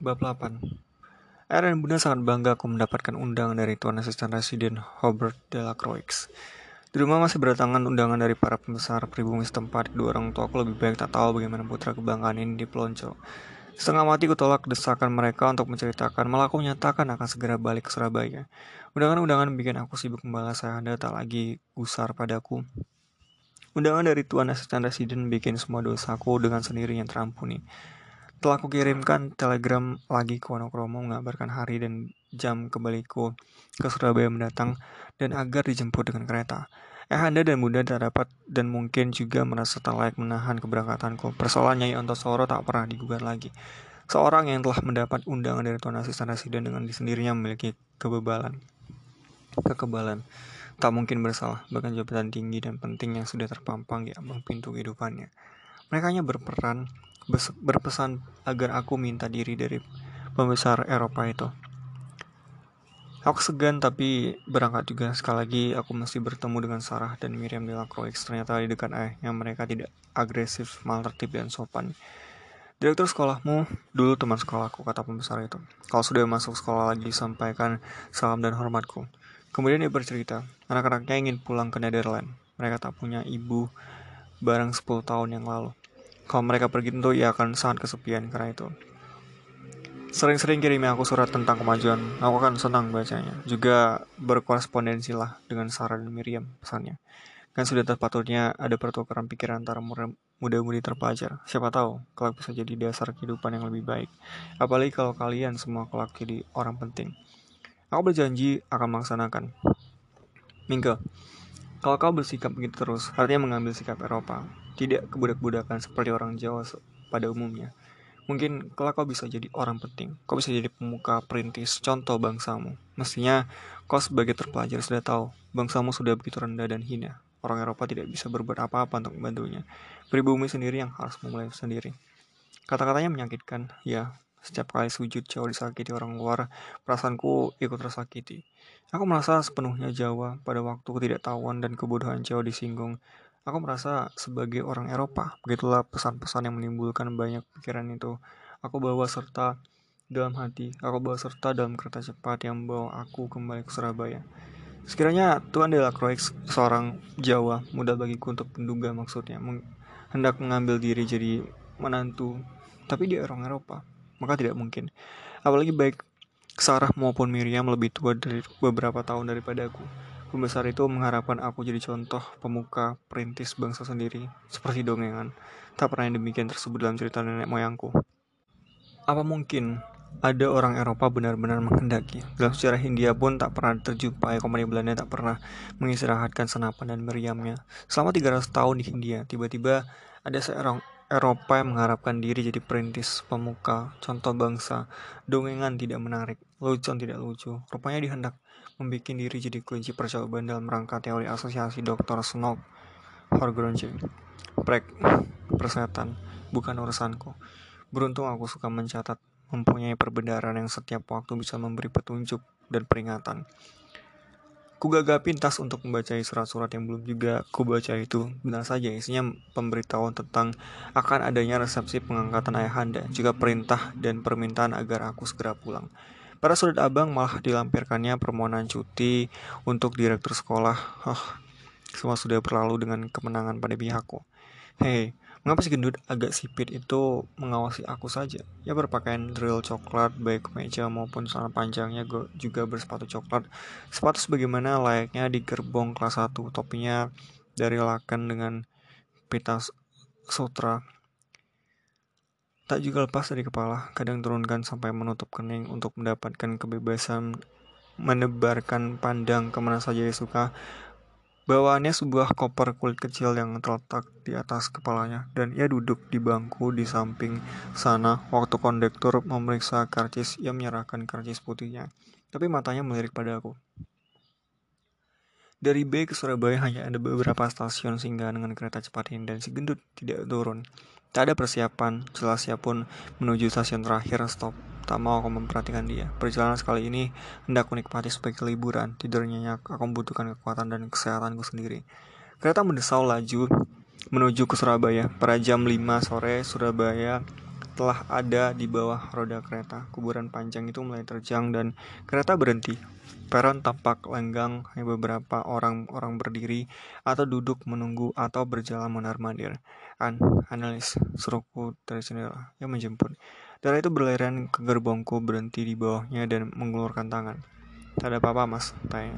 Bab 8 Ayah dan bunda sangat bangga aku mendapatkan undangan dari Tuan Asisten Residen Hobart Delacroix. Di rumah masih berdatangan undangan dari para pembesar pribumi setempat. Kedua orang tua aku lebih baik tak tahu bagaimana putra kebanggaan ini dipelonco. Setengah mati ku tolak desakan mereka untuk menceritakan, malah aku menyatakan akan segera balik ke Surabaya. Undangan-undangan bikin aku sibuk membalas anda tak lagi gusar padaku. Undangan dari Tuan Asisten Residen bikin semua dosaku dengan sendirinya terampuni. Telah kirimkan telegram lagi ke Wonokromo mengabarkan hari dan jam kembaliku ke Surabaya mendatang dan agar dijemput dengan kereta. Eh Anda dan Bunda tak dapat dan mungkin juga merasa tak layak menahan keberangkatanku. Persoalan Nyai Ontosoro tak pernah digugat lagi. Seorang yang telah mendapat undangan dari Tuan Asisten Residen dengan sendirinya memiliki kebebalan. Kekebalan tak mungkin bersalah, bahkan jabatan tinggi dan penting yang sudah terpampang di ambang pintu kehidupannya. Mereka hanya berperan berpesan agar aku minta diri dari pembesar Eropa itu. Aku segan tapi berangkat juga. Sekali lagi aku masih bertemu dengan Sarah dan Miriam de la Croix. Ternyata di dekat ayahnya mereka tidak agresif, malah tertib dan sopan. Direktur sekolahmu dulu teman sekolahku, kata pembesar itu. Kalau sudah masuk sekolah lagi, sampaikan salam dan hormatku. Kemudian dia bercerita, anak-anaknya ingin pulang ke Netherlands. Mereka tak punya ibu barang 10 tahun yang lalu. Kalau mereka pergi tentu ia akan sangat kesepian karena itu. Sering-sering kirimi aku surat tentang kemajuan, aku akan senang bacanya. Juga berkorespondensi lah dengan Sarah dan Miriam pesannya. Kan sudah terpatutnya ada pertukaran pikiran antara muda-mudi terpajar. Siapa tahu, kelak bisa jadi dasar kehidupan yang lebih baik. Apalagi kalau kalian semua kelak jadi orang penting. Aku berjanji akan melaksanakan. Mingke, kalau kau bersikap begitu terus, artinya mengambil sikap Eropa, tidak kebudak-budakan seperti orang Jawa pada umumnya. Mungkin kalau kau bisa jadi orang penting, kau bisa jadi pemuka perintis contoh bangsamu. Mestinya kau sebagai terpelajar sudah tahu, bangsamu sudah begitu rendah dan hina. Orang Eropa tidak bisa berbuat apa-apa untuk membantunya. Pribumi sendiri yang harus memulai sendiri. Kata-katanya menyakitkan, ya, setiap kali sujud jauh disakiti orang luar, perasaanku ikut tersakiti. Aku merasa sepenuhnya Jawa pada waktu ketidaktahuan dan kebodohan Jawa disinggung. Aku merasa sebagai orang Eropa. Begitulah pesan-pesan yang menimbulkan banyak pikiran itu. Aku bawa serta dalam hati. Aku bawa serta dalam kereta cepat yang membawa aku kembali ke Surabaya. Sekiranya Tuan Delacroix, seorang Jawa, mudah bagiku untuk menduga maksudnya, hendak mengambil diri jadi menantu, tapi dia orang Eropa maka tidak mungkin. Apalagi baik Sarah maupun Miriam lebih tua dari beberapa tahun daripada aku. Pembesar itu mengharapkan aku jadi contoh pemuka perintis bangsa sendiri, seperti dongengan. Tak pernah yang demikian tersebut dalam cerita nenek moyangku. Apa mungkin ada orang Eropa benar-benar menghendaki. Dalam sejarah Hindia pun tak pernah terjumpai kompani Belanda tak pernah mengistirahatkan senapan dan meriamnya. Selama 300 tahun di Hindia, tiba-tiba ada seorang Eropa yang mengharapkan diri jadi perintis, pemuka, contoh bangsa, dongengan tidak menarik, lucu tidak lucu. Rupanya dihendak membuat diri jadi kunci percobaan dalam rangka teori asosiasi Dr. Snow Horgronje. Prek, persetan, bukan urusanku. Beruntung aku suka mencatat, mempunyai perbendaharaan yang setiap waktu bisa memberi petunjuk dan peringatan. Kugagapi pintas untuk membaca surat-surat yang belum juga kubaca itu. Benar saja isinya pemberitahuan tentang akan adanya resepsi pengangkatan ayahanda, juga perintah dan permintaan agar aku segera pulang. Pada surat abang malah dilampirkannya permohonan cuti untuk direktur sekolah. Oh, semua sudah berlalu dengan kemenangan pada pihakku. Hei, Mengapa si gendut agak sipit itu mengawasi aku saja? Ya berpakaian drill coklat, baik meja maupun celana panjangnya juga bersepatu coklat. Sepatu sebagaimana layaknya di gerbong kelas 1, topinya dari lakan dengan pita sutra. Tak juga lepas dari kepala, kadang turunkan sampai menutup kening untuk mendapatkan kebebasan menebarkan pandang ke mana saja dia suka Bawaannya sebuah koper kulit kecil yang terletak di atas kepalanya, dan ia duduk di bangku di samping sana waktu kondektur memeriksa karcis. Ia menyerahkan karcis putihnya, tapi matanya melirik pada aku. Dari B ke Surabaya hanya ada beberapa stasiun sehingga dengan kereta cepat ini dan si gendut tidak turun. Tak ada persiapan, jelasnya pun menuju stasiun terakhir stop Tak mau aku memperhatikan dia. Perjalanan sekali ini hendak menikmati sebagai liburan. Tidur nyenyak, aku membutuhkan kekuatan dan kesehatanku sendiri. Kereta mendesau laju menuju ke Surabaya. Pada jam 5 sore, Surabaya setelah ada di bawah roda kereta, kuburan panjang itu mulai terjang dan kereta berhenti. Peron tampak lenggang, beberapa orang-orang berdiri atau duduk menunggu atau berjalan mondar-mandir. An, analis, seruku dari yang menjemput. Dan itu berlarian ke gerbongku berhenti di bawahnya dan mengeluarkan tangan. Tak ada apa-apa mas, tanya.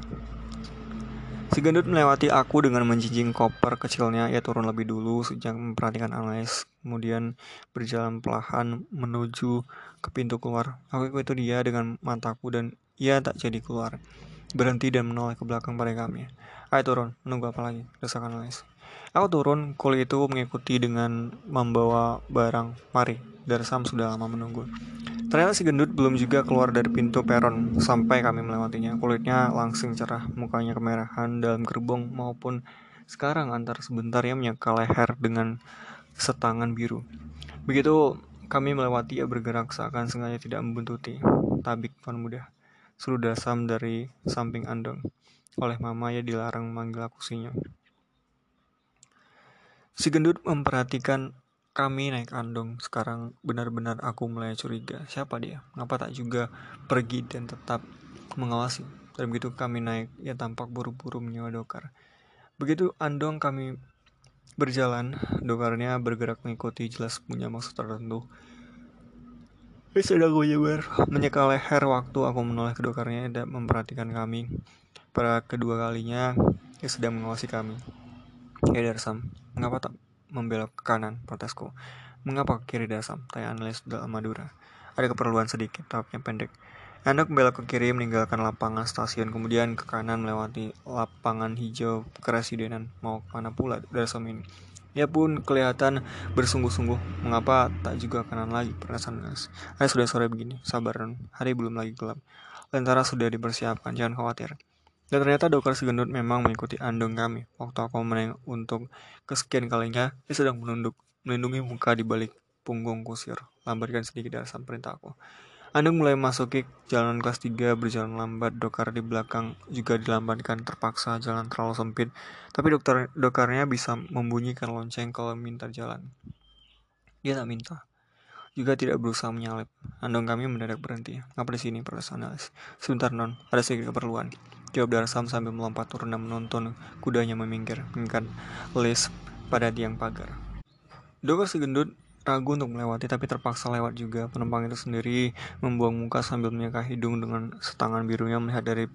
Si gendut melewati aku dengan menjinjing koper kecilnya. Ia turun lebih dulu sejak memperhatikan analis, kemudian berjalan perlahan menuju ke pintu keluar. Aku ikuti dia dengan mataku dan ia tak jadi keluar. Berhenti dan menoleh ke belakang pada kami. Ayo turun, menunggu apa lagi? Desakan analis. Aku turun, kulit itu mengikuti dengan membawa barang. Mari, Darsam sudah lama menunggu. Ternyata si gendut belum juga keluar dari pintu peron sampai kami melewatinya. Kulitnya langsing cerah, mukanya kemerahan dalam gerbong maupun sekarang antar sebentar ia menyeka leher dengan setangan biru. Begitu kami melewati ia bergerak seakan sengaja tidak membuntuti. Tabik tuan muda. Suruh dasam dari samping andong. Oleh mama ia dilarang memanggil aku sinyo. Si gendut memperhatikan kami naik andong. Sekarang benar-benar aku mulai curiga. Siapa dia? Mengapa tak juga pergi dan tetap mengawasi? Dan begitu kami naik, ia tampak buru-buru menyewa dokar. Begitu andong kami berjalan, dokarnya bergerak mengikuti jelas punya maksud tertentu. Ia sedang menyebar, menyeka leher waktu aku menoleh ke dokarnya dan memperhatikan kami. Pada kedua kalinya, ia sedang mengawasi kami. Ya Darsam, mengapa tak membelok ke kanan, protesku. Mengapa ke kiri dasam? Tanya analis dalam Madura. Ada keperluan sedikit, tahapnya pendek. Anda belok ke kiri meninggalkan lapangan stasiun, kemudian ke kanan melewati lapangan hijau keresidenan. Mau ke mana pula dasam ini? Ia pun kelihatan bersungguh-sungguh. Mengapa tak juga kanan lagi? Perasaan analis. Hari sudah sore begini, sabar Hari belum lagi gelap. Lentara sudah dipersiapkan, jangan khawatir. Dan ternyata dokter si gendut memang mengikuti andong kami. Waktu aku menengok untuk kesekian kalinya, dia sedang menunduk, melindungi muka di balik punggung kusir. Lambatkan sedikit dasar perintah aku. Andong mulai masuki jalan kelas 3 berjalan lambat, dokter di belakang juga dilambatkan terpaksa jalan terlalu sempit. Tapi dokter dokarnya bisa membunyikan lonceng kalau minta jalan. Dia tak minta juga tidak berusaha menyalip. Andong kami mendadak berhenti. Apa di sini, analis? Sebentar, Non. Ada sedikit keperluan. Jawab Darsam sambil melompat turun dan menonton kudanya meminggir, mengikat Liz pada tiang pagar. Dokter si gendut ragu untuk melewati tapi terpaksa lewat juga. Penumpang itu sendiri membuang muka sambil menyeka hidung dengan setangan birunya melihat dari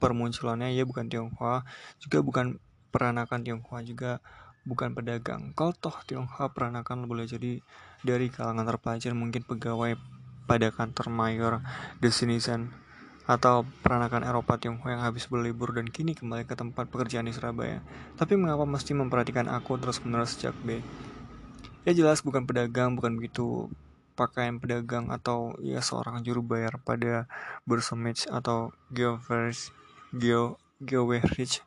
permunculannya ia bukan Tionghoa, juga bukan peranakan Tionghoa juga bukan pedagang. Kalau toh Tionghoa peranakan boleh jadi dari kalangan terpelajar mungkin pegawai pada kantor mayor Destination atau peranakan Eropa Tionghoa yang habis berlibur dan kini kembali ke tempat pekerjaan di Surabaya. Tapi mengapa mesti memperhatikan aku terus-menerus sejak B? Ya jelas bukan pedagang, bukan begitu pakaian pedagang atau ya seorang juru bayar pada bursa atau geovers geo geoverage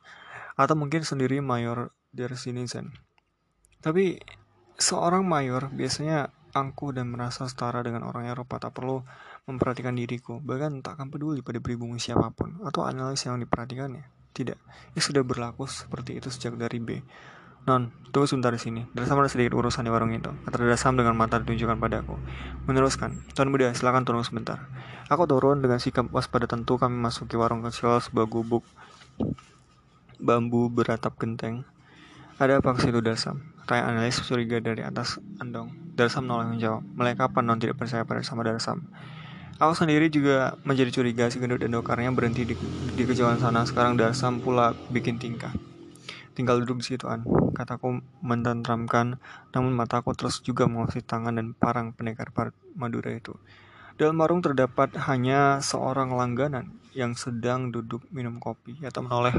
atau mungkin sendiri mayor dari citizen. Tapi seorang mayor biasanya angkuh dan merasa setara dengan orang Eropa tak perlu memperhatikan diriku, bahkan tak akan peduli pada pribumi siapa pun atau analis yang diperhatikannya. Tidak, ia sudah berlaku seperti itu sejak dari B. Non, tunggu sebentar di sini. Dasam ada sedikit urusan di warung itu. Kata Dasam dengan mata ditunjukkan padaku. Meneruskan, Tuan muda, silakan turun sebentar. Aku turun dengan sikap waspada tentu kami masuki warung kecil sebuah gubuk bambu beratap genteng. Ada apa ke Dasam? Tanya analis curiga dari atas andong. Dasam menolak menjawab. Mulai kapan non tidak percaya pada sama Dasam? Aku sendiri juga menjadi curiga si gendut dan dokarnya berhenti di, di kejauhan sana. Sekarang Darsam pula bikin tingkah. Tinggal duduk di situ, An. Kataku mententramkan, namun mataku terus juga mengawasi tangan dan parang pendekar Madura itu. Dalam warung terdapat hanya seorang langganan yang sedang duduk minum kopi atau menoleh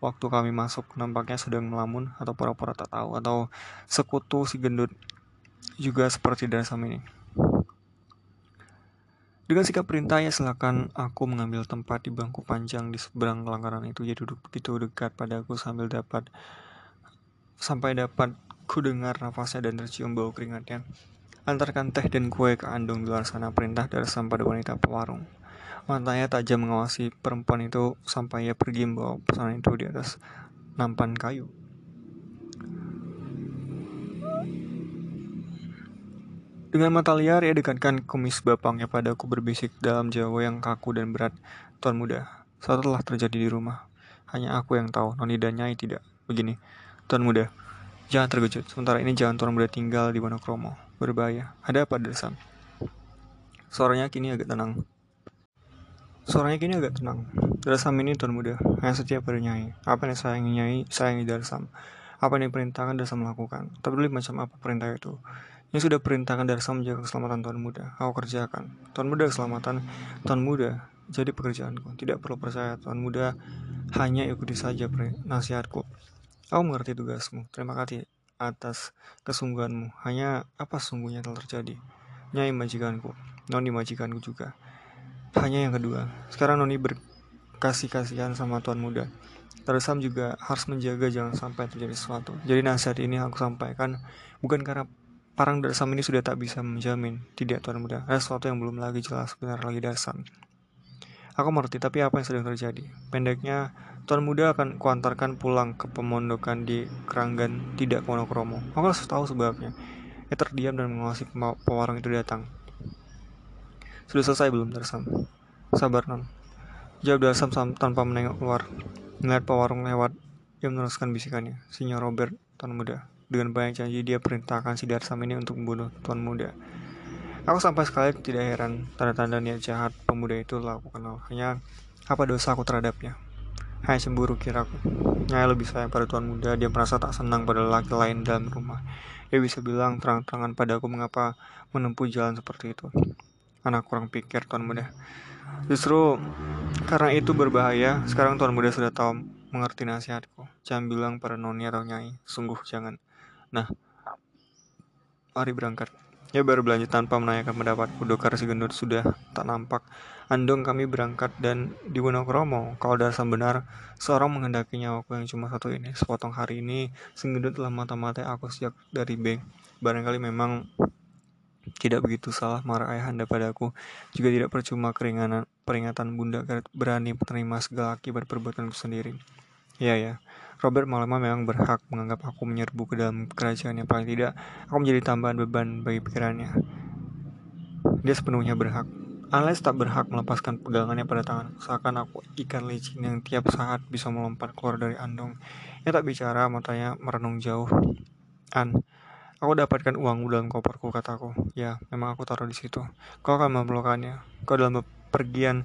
waktu kami masuk. Nampaknya sedang melamun atau pura-pura tak tahu atau sekutu si gendut juga seperti Darsam ini. Dengan sikap perintah ya silakan aku mengambil tempat di bangku panjang di seberang langgaran itu. Dia duduk begitu dekat padaku sambil dapat sampai dapat ku dengar nafasnya dan tercium bau keringatnya. Antarkan teh dan kue ke andung di luar sana perintah dari pada wanita pewarung. Matanya tajam mengawasi perempuan itu sampai ia pergi membawa pesanan itu di atas nampan kayu. Dengan mata liar, ia dekatkan kumis bapangnya padaku berbisik dalam Jawa yang kaku dan berat. Tuan muda, satu telah terjadi di rumah. Hanya aku yang tahu, Noni dan Nyai tidak. Begini, Tuan muda, jangan terkejut. Sementara ini jangan Tuan muda tinggal di Wonokromo. Berbahaya. Ada apa, Dersam? Suaranya kini agak tenang. Suaranya kini agak tenang. Darsam ini Tuan muda, hanya setia pada Nyai. Apa yang sayangi Nyai, sayangi Darsam. Apa yang diperintahkan Darsam melakukan. Tak peduli macam apa perintah itu. Yang sudah perintahkan dari sama menjaga keselamatan Tuan Muda. Aku kerjakan. Tuan Muda keselamatan Tuan Muda jadi pekerjaanku. Tidak perlu percaya Tuan Muda hanya ikuti saja nasihatku. Aku mengerti tugasmu. Terima kasih atas kesungguhanmu. Hanya apa sungguhnya telah terjadi. Nyai majikanku. Noni majikanku juga. Hanya yang kedua. Sekarang Noni berkasih-kasihan sama Tuan Muda. Tersam juga harus menjaga jangan sampai terjadi sesuatu. Jadi nasihat ini aku sampaikan bukan karena Parang Darsam ini sudah tak bisa menjamin. Tidak, Tuan Muda. Ada sesuatu yang belum lagi jelas benar lagi Darsam. Aku mengerti, tapi apa yang sedang terjadi? Pendeknya, Tuan Muda akan kuantarkan pulang ke pemondokan di Keranggan, tidak Monokromo. Aku harus tahu sebabnya. Ia terdiam dan mengawasi pewarang itu datang. Sudah selesai belum, Darsam? Sabar, Non. Jawab Darsam tanpa menengok keluar. Melihat pewarung lewat, ia meneruskan bisikannya. Sinyal Robert, Tuan Muda. Dengan banyak janji dia perintahkan si Darsam ini untuk membunuh Tuan Muda. Aku sampai sekali tidak heran tanda-tanda niat jahat pemuda itu lah aku kenal. Hanya apa dosa aku terhadapnya? Hanya cemburu kiraku. Nyai lebih sayang pada Tuan Muda, dia merasa tak senang pada laki lain dalam rumah. Dia bisa bilang terang-terangan padaku mengapa menempuh jalan seperti itu. Anak kurang pikir Tuan Muda. Justru karena itu berbahaya, sekarang Tuan Muda sudah tahu mengerti nasihatku. Jangan bilang pada Noni atau Nyai, sungguh jangan. Nah, mari berangkat. Ya baru belanja tanpa menanyakan pendapatku. Si gendut sudah tak nampak. Andong kami berangkat dan di Wonokromo. Kalau dasar benar, seorang menghendaki nyawaku yang cuma satu ini. Sepotong hari ini, si gendut telah mata-mata aku sejak dari bank. Barangkali memang tidak begitu salah marah ayah anda padaku. Juga tidak percuma keringanan peringatan bunda berani menerima segala akibat perbuatanku sendiri. Ya ya, Robert Malama memang berhak menganggap aku menyerbu ke dalam kerajaan yang paling tidak aku menjadi tambahan beban bagi pikirannya. Dia sepenuhnya berhak. Alex tak berhak melepaskan pegangannya pada tangan, seakan aku ikan licin yang tiap saat bisa melompat keluar dari andong. Ia tak bicara, matanya merenung jauh. An, aku dapatkan uang dalam koperku, kataku. Ya, memang aku taruh di situ. Kau akan memerlukannya. Kau dalam pergian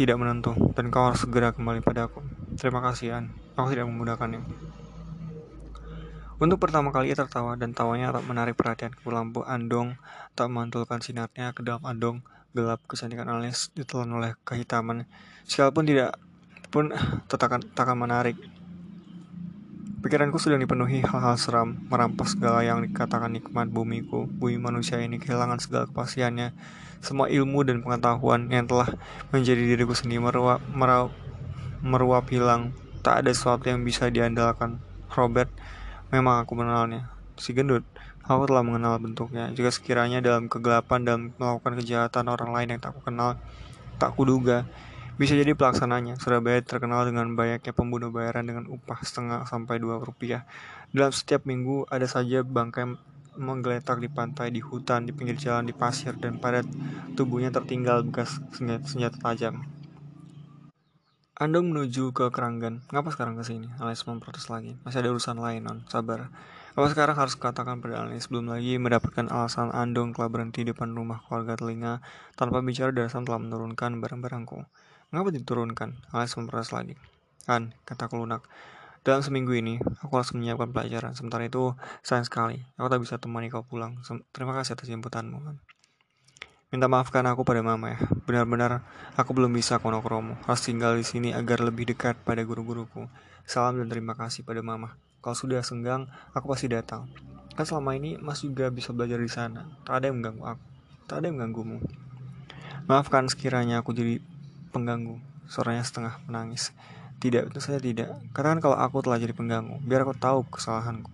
tidak menentu, dan kau harus segera kembali padaku. Terima kasih, An. Aku tidak memudahkannya. Untuk pertama kali ia tertawa dan tawanya tak menarik perhatianku. Lampu andong tak memantulkan sinarnya ke dalam andong gelap kecantikan alis ditelan oleh kehitaman. Sekalipun tidak pun tak akan menarik. Pikiranku sudah dipenuhi hal-hal seram, merampas segala yang dikatakan nikmat bumiku. Bumi manusia ini kehilangan segala kepastiannya. Semua ilmu dan pengetahuan yang telah menjadi diriku sendiri meruap, meruap, meruap hilang. Tak ada sesuatu yang bisa diandalkan. Robert, memang aku mengenalnya. Si gendut, aku telah mengenal bentuknya. Jika sekiranya dalam kegelapan dan melakukan kejahatan orang lain yang tak aku kenal, tak kuduga, bisa jadi pelaksananya, Surabaya terkenal dengan banyaknya pembunuh bayaran dengan upah setengah sampai dua rupiah. Dalam setiap minggu ada saja bangkai menggeletak di pantai, di hutan, di pinggir jalan, di pasir, dan pada tubuhnya tertinggal bekas senjata tajam. Andong menuju ke Keranggan. Ngapa sekarang ke sini? Alice memprotes lagi. Masih ada urusan lain, non. Sabar. Apa sekarang harus katakan pada Alice sebelum lagi mendapatkan alasan Andong telah berhenti di depan rumah keluarga telinga tanpa bicara Darsan telah menurunkan barang-barangku. Mengapa diturunkan? Alex memperas lagi. Kan, kataku lunak. Dalam seminggu ini, aku harus menyiapkan pelajaran. Sementara itu, sayang sekali, aku tak bisa temani kau pulang. Terima kasih atas jemputanmu, kan. Minta maafkan aku pada mama ya. Benar-benar aku belum bisa konokromo. Harus tinggal di sini agar lebih dekat pada guru-guruku. Salam dan terima kasih pada mama. Kalau sudah senggang, aku pasti datang. Kan selama ini Mas juga bisa belajar di sana. Tak ada yang mengganggu aku. Tak ada yang mengganggumu. Maafkan sekiranya aku jadi pengganggu. Suaranya setengah menangis. Tidak, itu saya tidak. Katakan kalau aku telah jadi pengganggu, biar aku tahu kesalahanku.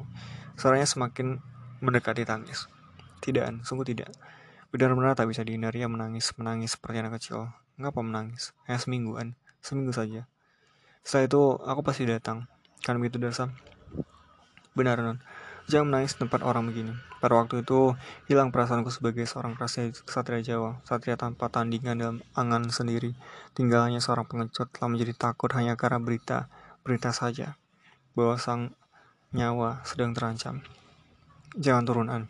Suaranya semakin mendekati tangis. Tidak, sungguh tidak. Benar-benar tak bisa dihindari yang menangis, menangis seperti anak kecil. Ngapa menangis? Hanya semingguan, seminggu saja. Setelah itu, aku pasti datang. Kan begitu, Darsam? Benar, Non. Jangan menangis tempat orang begini. Pada waktu itu, hilang perasaanku sebagai seorang kesatria Jawa, satria tanpa tandingan dalam angan sendiri. Tinggalnya seorang pengecut telah menjadi takut hanya karena berita, berita saja, bahwa sang nyawa sedang terancam. Jangan turunan.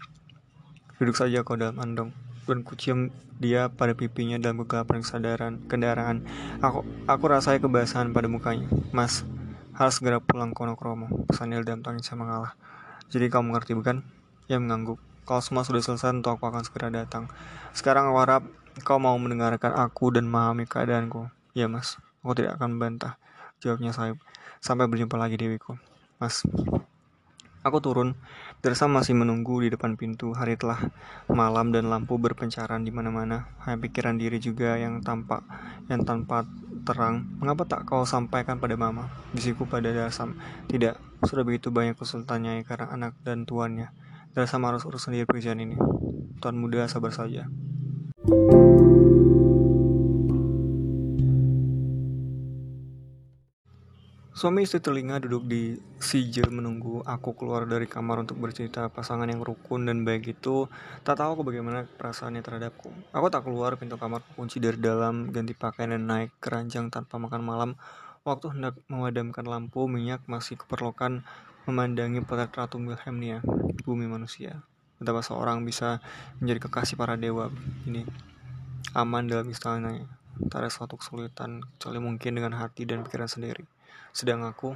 Duduk saja kau dalam andong, dan kucium dia pada pipinya dalam kegelapan kesadaran kendaraan. Aku, aku rasai kebasahan pada mukanya. Mas, harus segera pulang kono kromo. Pesanil dalam tangis mengalah. Jadi kau mengerti bukan? Ia mengangguk. Kalau semua sudah selesai, tentu aku akan segera datang. Sekarang aku harap kau mau mendengarkan aku dan memahami keadaanku. Ya mas, aku tidak akan membantah. Jawabnya saya. Sampai berjumpa lagi Dewiku. Mas, Aku turun. Dersa masih menunggu di depan pintu. Hari telah malam dan lampu berpencaran di mana-mana. Hanya pikiran diri juga yang tampak, yang tanpa terang. Mengapa tak kau sampaikan pada mama? Bisiku pada Darsam. Tidak, sudah begitu banyak kesultannya karena anak dan tuannya. Darsam harus urus sendiri pekerjaan ini. Tuan muda sabar saja. Suami istri telinga duduk di sijil menunggu aku keluar dari kamar untuk bercerita pasangan yang rukun dan baik itu tak tahu aku bagaimana perasaannya terhadapku. Aku tak keluar pintu kamar kunci dari dalam ganti pakaian dan naik keranjang tanpa makan malam. Waktu hendak memadamkan lampu minyak masih keperlukan memandangi potret Ratu Wilhelmina, bumi manusia. Betapa seorang bisa menjadi kekasih para dewa ini aman dalam istananya. Tak ada suatu kesulitan kecuali mungkin dengan hati dan pikiran sendiri. Sedang aku,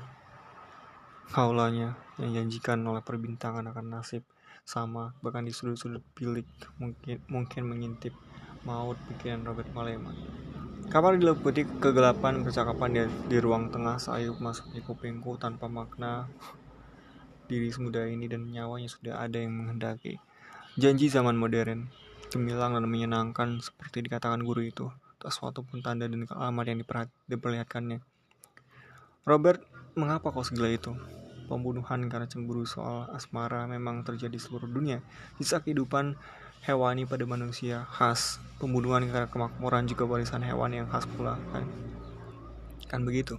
kaulanya yang janjikan oleh perbintangan akan nasib sama bahkan di sudut-sudut bilik mungkin mungkin mengintip maut pikiran Robert Malema. Kapal diliputi kegelapan percakapan di, di ruang tengah sayup masuk di kupingku tanpa makna diri semudah ini dan nyawanya sudah ada yang menghendaki. Janji zaman modern, gemilang dan menyenangkan seperti dikatakan guru itu. Tak suatu pun tanda dan alamat yang diperlihatkannya. Robert, mengapa kau segila itu? Pembunuhan karena cemburu soal asmara memang terjadi di seluruh dunia. Sisa kehidupan hewani pada manusia khas. Pembunuhan karena kemakmuran juga warisan hewan yang khas pula kan. Kan begitu.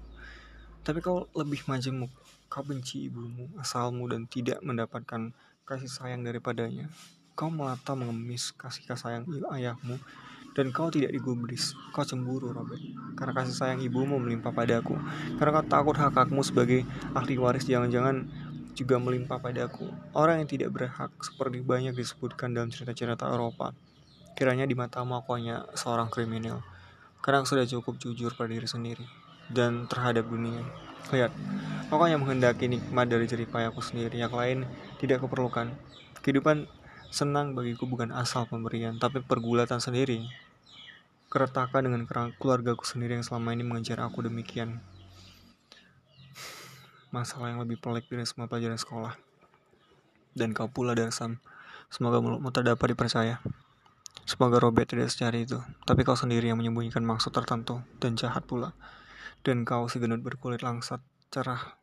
Tapi kau lebih majemuk. Kau benci ibumu, asalmu dan tidak mendapatkan kasih sayang daripadanya. Kau melata mengemis kasih sayang ayahmu dan kau tidak digubris. Kau cemburu, Robert, karena kasih sayang ibumu melimpah padaku. Karena kau takut hak hakmu sebagai ahli waris jangan-jangan juga melimpah padaku. Orang yang tidak berhak seperti banyak disebutkan dalam cerita-cerita Eropa. Kiranya di matamu aku hanya seorang kriminal. Karena aku sudah cukup jujur pada diri sendiri dan terhadap dunia. Lihat, aku hanya menghendaki nikmat dari jeripaya aku sendiri. Yang lain tidak keperlukan. Kehidupan Senang bagiku bukan asal pemberian, tapi pergulatan sendiri. Keretakan dengan keluargaku sendiri yang selama ini mengejar aku demikian. Masalah yang lebih pelik dari semua pelajaran sekolah. Dan kau pula Sam. Semoga mulutmu tak dapat dipercaya. Semoga Robert tidak secari itu. Tapi kau sendiri yang menyembunyikan maksud tertentu dan jahat pula. Dan kau si genut berkulit langsat, cerah,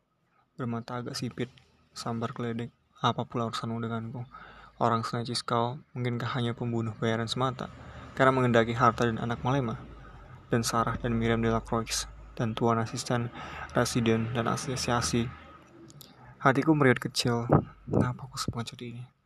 bermata agak sipit, sambar keledek. Apa pula urusanmu denganku? Orang senajis kau mungkinkah hanya pembunuh bayaran semata karena mengendaki harta dan anak Malema dan Sarah dan Miriam de la Croix dan tuan asisten, residen dan asosiasi. Hatiku meriat kecil. Mengapa aku sepengecut ini?